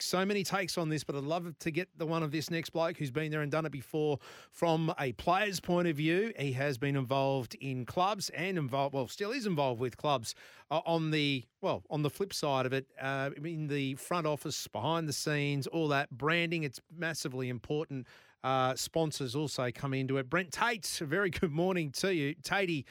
So many takes on this, but I'd love to get the one of this next bloke who's been there and done it before from a player's point of view. He has been involved in clubs and involved, well, still is involved with clubs uh, on the, well, on the flip side of it, uh, in the front office, behind the scenes, all that branding. It's massively important. Uh, sponsors also come into it. Brent Tate, very good morning to you. Tatey,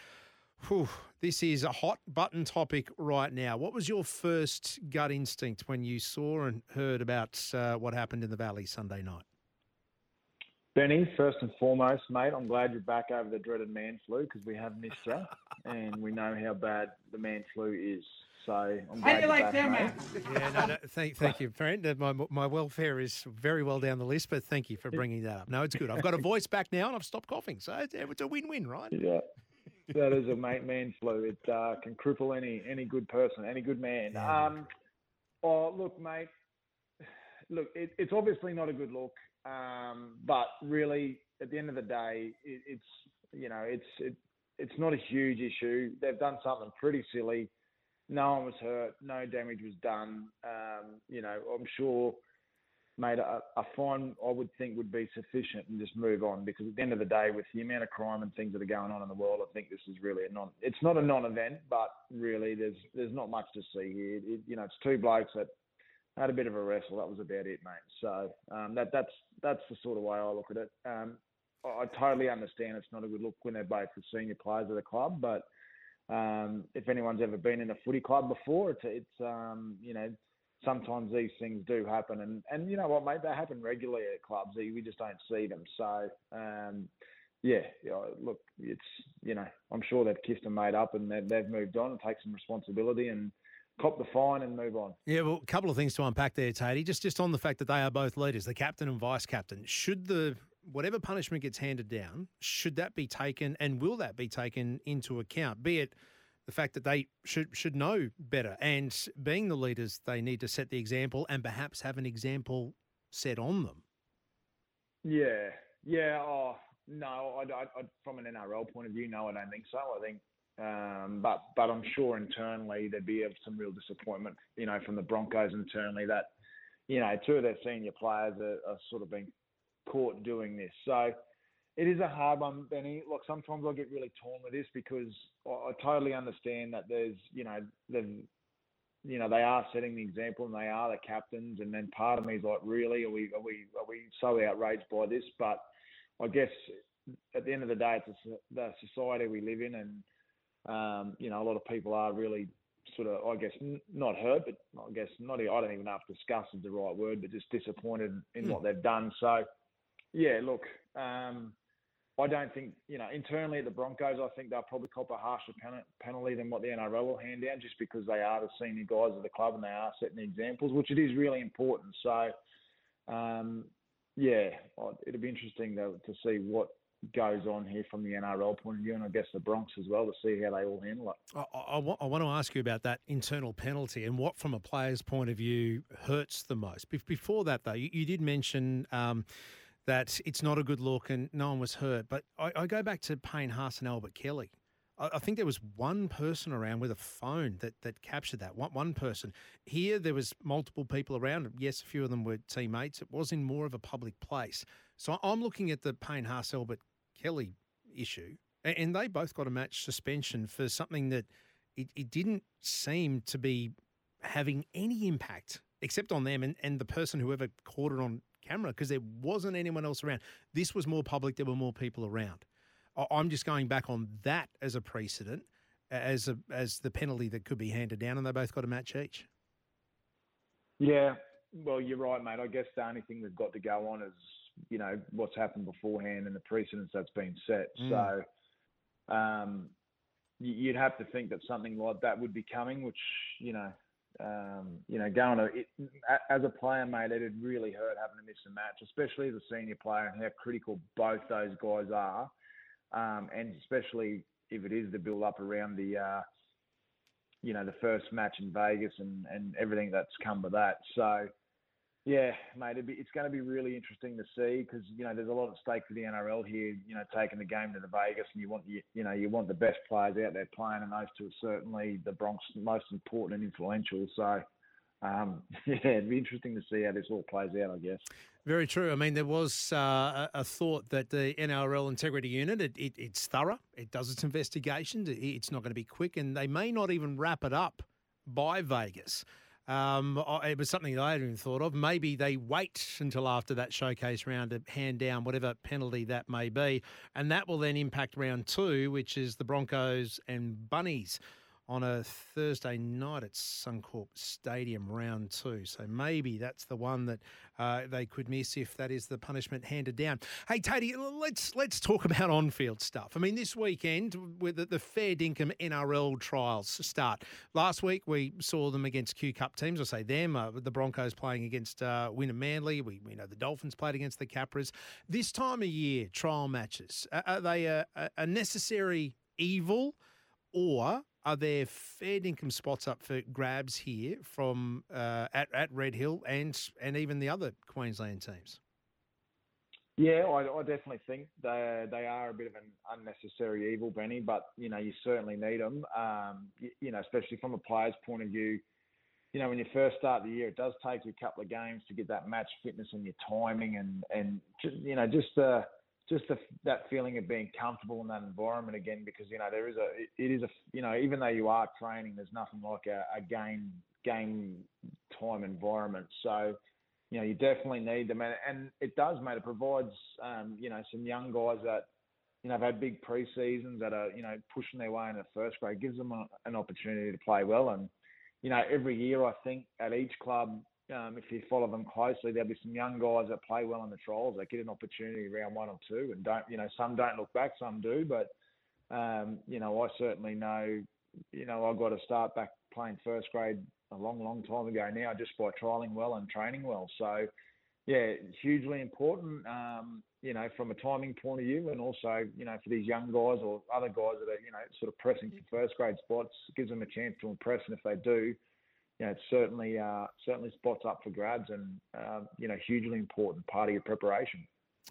whew, this is a hot button topic right now. What was your first gut instinct when you saw and heard about uh, what happened in the Valley Sunday night? Benny, first and foremost, mate, I'm glad you're back over the dreaded man flu because we have missed you and we know how bad the man flu is. So I'm glad you're like back, them, mate. Yeah, no, no, thank, thank you, Brent. Uh, My, my welfare is very well down the list, but thank you for bringing that up. No, it's good. I've got a voice back now and I've stopped coughing. So it's, it's a win win, right? Yeah. That is a mate man flu. It uh, can cripple any any good person, any good man. Yeah. Um, oh, look, mate. Look, it, it's obviously not a good look, um, but really, at the end of the day, it, it's you know, it's it, it's not a huge issue. They've done something pretty silly. No one was hurt. No damage was done. Um, you know, I'm sure mate, a, a fine I would think would be sufficient and just move on because at the end of the day, with the amount of crime and things that are going on in the world, I think this is really a non. It's not a non-event, but really, there's there's not much to see here. It, you know, it's two blokes that had a bit of a wrestle. That was about it, mate. So um, that that's that's the sort of way I look at it. Um, I, totally understand it's not a good look when they're both the senior players of the club, but um, if anyone's ever been in a footy club before, it's it's um, you know sometimes these things do happen, and and you know what, mate, they happen regularly at clubs. We just don't see them. So um, yeah, you know, look, it's you know, I'm sure they've kissed and made up, and they've, they've moved on and take some responsibility and cop the fine and move on. Yeah, well, a couple of things to unpack there, Tatey. Just just on the fact that they are both leaders, the captain and vice captain. Should the whatever punishment gets handed down, should that be taken and will that be taken into account? Be it the fact that they should should know better and being the leaders, they need to set the example and perhaps have an example set on them. Yeah, yeah. Oh no, I, I, I, from an NRL point of view, no, I don't think so. I think, um, but but I'm sure internally there'd be some real disappointment, you know, from the Broncos internally that, you know, two of their senior players are, are sort of being caught doing this. So it is a hard one, Benny. Look, sometimes I get really torn with this because I, I totally understand that there's, you know, the, you know, they are setting the example and they are the captains. And then part of me is like, really, are we, are we, are we so outraged by this? But I guess at the end of the day, it's a, the society we live in, and um, you know, a lot of people are really sort of, I guess, n- not hurt, but I guess not. I don't even know if disgust is the right word, but just disappointed in Hmm. what they've done. So, yeah, look, um, I don't think, you know, internally at the Broncos, I think they'll probably cop a harsher pen- penalty than what the NRL will hand down just because they are the senior guys of the club and they are setting examples, which it is really important. So, um, yeah, it'll be interesting to, to see what goes on here from the NRL point of view and I guess the Broncs as well to see how they all handle it. I, I, I want to ask you about that internal penalty and what, from a player's point of view, hurts the most. Before that, though, you, you did mention um, that it's not a good look and no one was hurt. But I, I go back to Payne Haas and Albert Kelly. I, I think there was one person around with a phone that, that captured that. One, one person. Here, there was multiple people around. Yes, a few of them were teammates. It was in more of a public place. So I'm looking at the Payne Haas Albert Kelly issue, and they both got a match suspension for something that it, it didn't seem to be having any impact except on them and, and the person whoever caught it on camera because there wasn't anyone else around. This was more public, there were more people around. I'm just going back on that as a precedent, as a as the penalty that could be handed down, and they both got a match each. Yeah, well, you're right, mate. I guess the only thing they've got to go on is, you know, what's happened beforehand and the precedence that's been set. Mm. So, um, you'd have to think that something like that would be coming, which, you know, um, you know, going to it, as a player, mate, it'd really hurt having to miss a match, especially as a senior player and how critical both those guys are, um, and especially if it is the build up around the, uh, you know, the first match in Vegas and and everything that's come with that. So yeah, mate, be, it's going to be really interesting to see because you know there's a lot at stake for the NRL here. You know, taking the game to the Vegas, and you want you, you know you want the best players out there playing, and those two are certainly the Broncs most important and influential. So, um, yeah, it'd be interesting to see how this all plays out. I guess. Very true. I mean, there was uh, a thought that the NRL Integrity Unit it, it, it's thorough. It does its investigations. It's not going to be quick, and they may not even wrap it up by Vegas. Um, it was something I hadn't even thought of. Maybe they wait until after that showcase round to hand down whatever penalty that may be, and that will then impact round two, which is the Broncos and Bunnies on a Thursday night at Suncorp Stadium, round two. So maybe that's the one that uh, they could miss if that is the punishment handed down. Hey, Tatey, let's let's talk about on-field stuff. I mean, this weekend with the, fair dinkum NRL trials start. Last week we saw them against Q Cup teams. I say them. Uh, the Broncos playing against uh, Wynnum Manly. We, we know the Dolphins played against the Capras. This time of year, trial matches are they a, a necessary evil, or are there fair income spots up for grabs here from uh, at at Red Hill and and even the other Queensland teams? Yeah, I, I, definitely think they they are a bit of an unnecessary evil, Benny. But you know, you certainly need them. Um, you, you, know, especially from a player's point of view. You know, when you first start the year, it does take you a couple of games to get that match fitness and your timing, and and you know, just uh, just the, that feeling of being comfortable in that environment again, because you know there is a it is a you know even though you are training, there's nothing like a, a game game time environment. So you know you definitely need them, and, and it does, mate. It provides um, you know some young guys that you know have had big pre seasons that are you know pushing their way in the first grade, gives them a, an opportunity to play well, and you know every year I think at each club um, if you follow them closely, there'll be some young guys that play well in the trials They get an opportunity around one or two, and don't you know some don't look back, some do, but um, you know I certainly know you know I got to start back playing first grade a long, long time ago now just by trialing well and training well. So yeah, hugely important. Um, you know, from a timing point of view, and also you know for these young guys or other guys that are you know sort of pressing for first grade spots, gives them a chance to impress, and if they do you know, it's certainly uh, certainly spots up for grabs and uh, you know hugely important part of your preparation.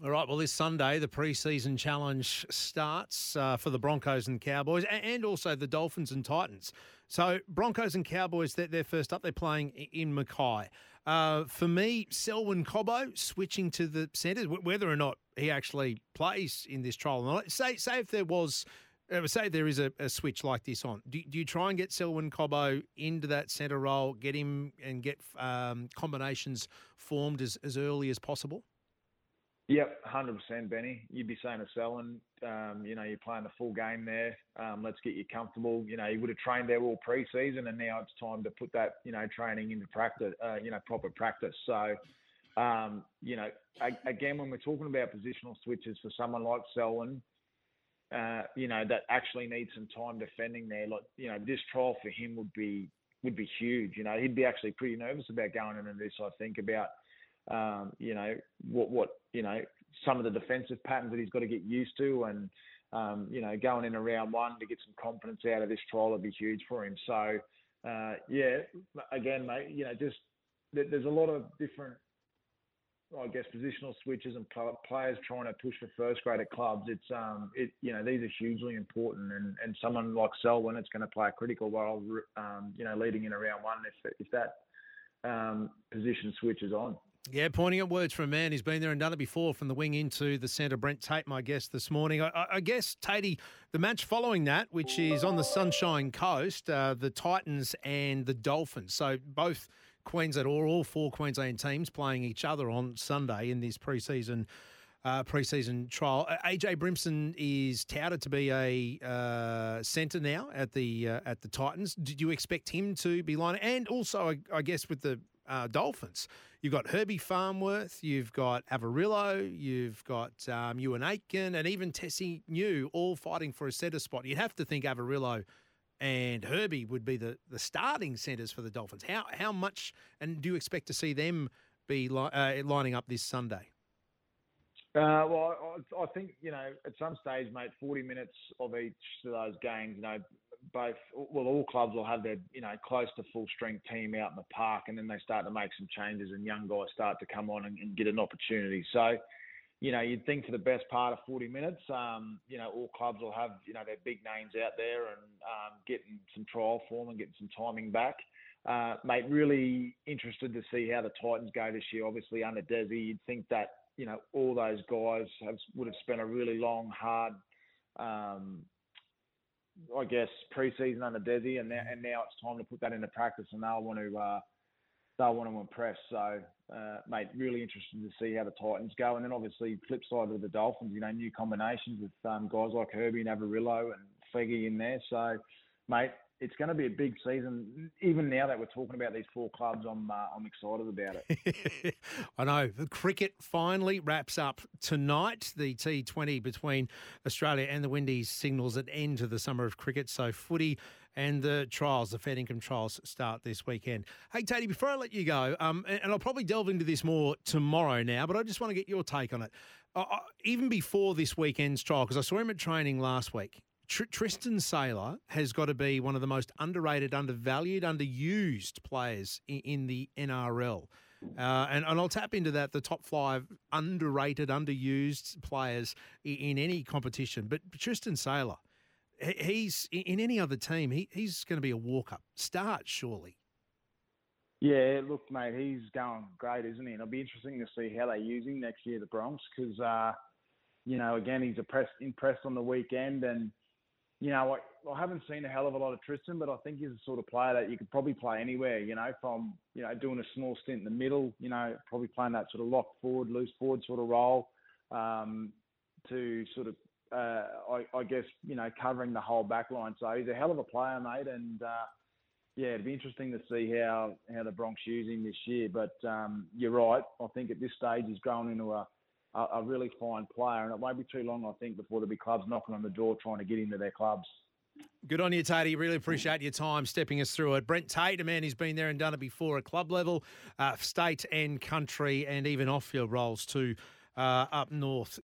All right. Well, this Sunday the preseason challenge starts uh, for the Broncos and Cowboys, and also the Dolphins and Titans. So Broncos and Cowboys, they're, they're first up. They're playing in Mackay. Uh, for me, Selwyn Cobbo switching to the centres, whether or not he actually plays in this trial. Say, say if there was say there is a, a, switch like this on. Do, do, you try and get Selwyn Cobbo into that centre role, get him and get um, combinations formed as, as early as possible? Yep, hundred percent, Benny. You'd be saying to Selwyn, um, you know, you're playing the full game there. Um, let's get you comfortable. You know, you would have trained there all pre-season, and now it's time to put that, you know, training into practice. Uh, you know, proper practice. So, um, you know, again, when we're talking about positional switches for someone like Selwyn, uh, you know, that actually needs some time defending there. Like, you know, this trial for him would be would be huge. You know, he'd be actually pretty nervous about going into this. I think about, um, you know, what what you know some of the defensive patterns that he's got to get used to, and um, you know, going in around one to get some confidence out of this trial would be huge for him. So, uh, yeah, again, mate, you know, just there's a lot of different I guess positional switches and players trying to push for first grade at clubs. It's um, it you know these are hugely important, and, and someone like Selwyn, it's going to play a critical role, um, you know, leading in around one if if that um, position switches on. Yeah, pointing at words from a man who's been there and done it before from the wing into the centre. Brent Tate, my guest this morning. I, I guess, Tatey, the match following that, which is on the Sunshine Coast, uh, the Titans and the Dolphins. So both Queensland or all four Queensland teams playing each other on Sunday in this preseason uh, preseason trial. AJ Brimson is touted to be a uh, centre now at the uh, at the Titans. Did you expect him to be lining? And also, I, I guess with the uh, Dolphins, you've got Herbie Farnworth, you've got Averillo, you've got um, Euan Aitken, and even Tesi Niu all fighting for a centre spot. You'd have to think Averillo and Herbie would be the, the starting centres for the Dolphins. How how much and do you expect to see them be li- uh, lining up this Sunday? Uh, well, I, I think you know at some stage, mate, forty minutes of each of those games. You know, both well, all clubs will have their you know close to full strength team out in the park, and then they start to make some changes, and young guys start to come on and, and get an opportunity. So, you know, you'd think for the best part of forty minutes, um, you know, all clubs will have you know their big names out there and um, getting some trial form and getting some timing back. Uh, mate, really interested to see how the Titans go this year. Obviously under Desi, you'd think that you know, all those guys have would have spent a really long, hard, um, I guess, preseason under Desi, and now and now it's time to put that into practice, and they'll want to uh, they'll want to impress. So, uh, mate, really interested to see how the Titans go, and then obviously flip side of the Dolphins, you know, new combinations with um, guys like Herbie and Averillo and Feggy in there. So, mate, it's going to be a big season. Even now that we're talking about these four clubs, I'm uh, I'm excited about it. I know the cricket finally wraps up tonight. The T20 between Australia and the Windies signals an end to the summer of cricket. So footy and the trials, the Fed income trials, start this weekend. Hey, Tatey, before I let you go, um, and, and, I'll probably delve into this more tomorrow now, but I just want to get your take on it. Uh, uh even before this weekend's trial, because I saw him at training last week, Tr- Tristan Sailor has got to be one of the most underrated, undervalued, underused players in, in the NRL. Uh, and, and I'll tap into that the top five underrated, underused players in, in any competition. But Tristan Sailor, he's in any other team, he, he's going to be a walk up start, surely. Yeah, look, mate, he's going great, isn't he? And it'll be interesting to see how they use him next year, the Broncs, because, uh, you know, again, he's impressed, impressed on the weekend and you know, I, I haven't seen a hell of a lot of Tristan, but I think he's the sort of player that you could probably play anywhere, you know, from, you know, doing a small stint in the middle, you know, probably playing that sort of lock forward, loose forward sort of role, um, to sort of, uh, I, I, guess, you know, covering the whole back line. So he's a hell of a player, mate. And, uh, yeah, it'd be interesting to see how, how the Broncs use him this year. But um, you're right. I think at this stage he's grown into a, a, a really fine player, and it won't be too long, I think, before there'll be clubs knocking on the door trying to get into their clubs. Good on you, Tatey. Really appreciate your time stepping us through it. Brent Tate, a man who's been there and done it before at club level, uh, state and country, and even off field roles too. Uh, up north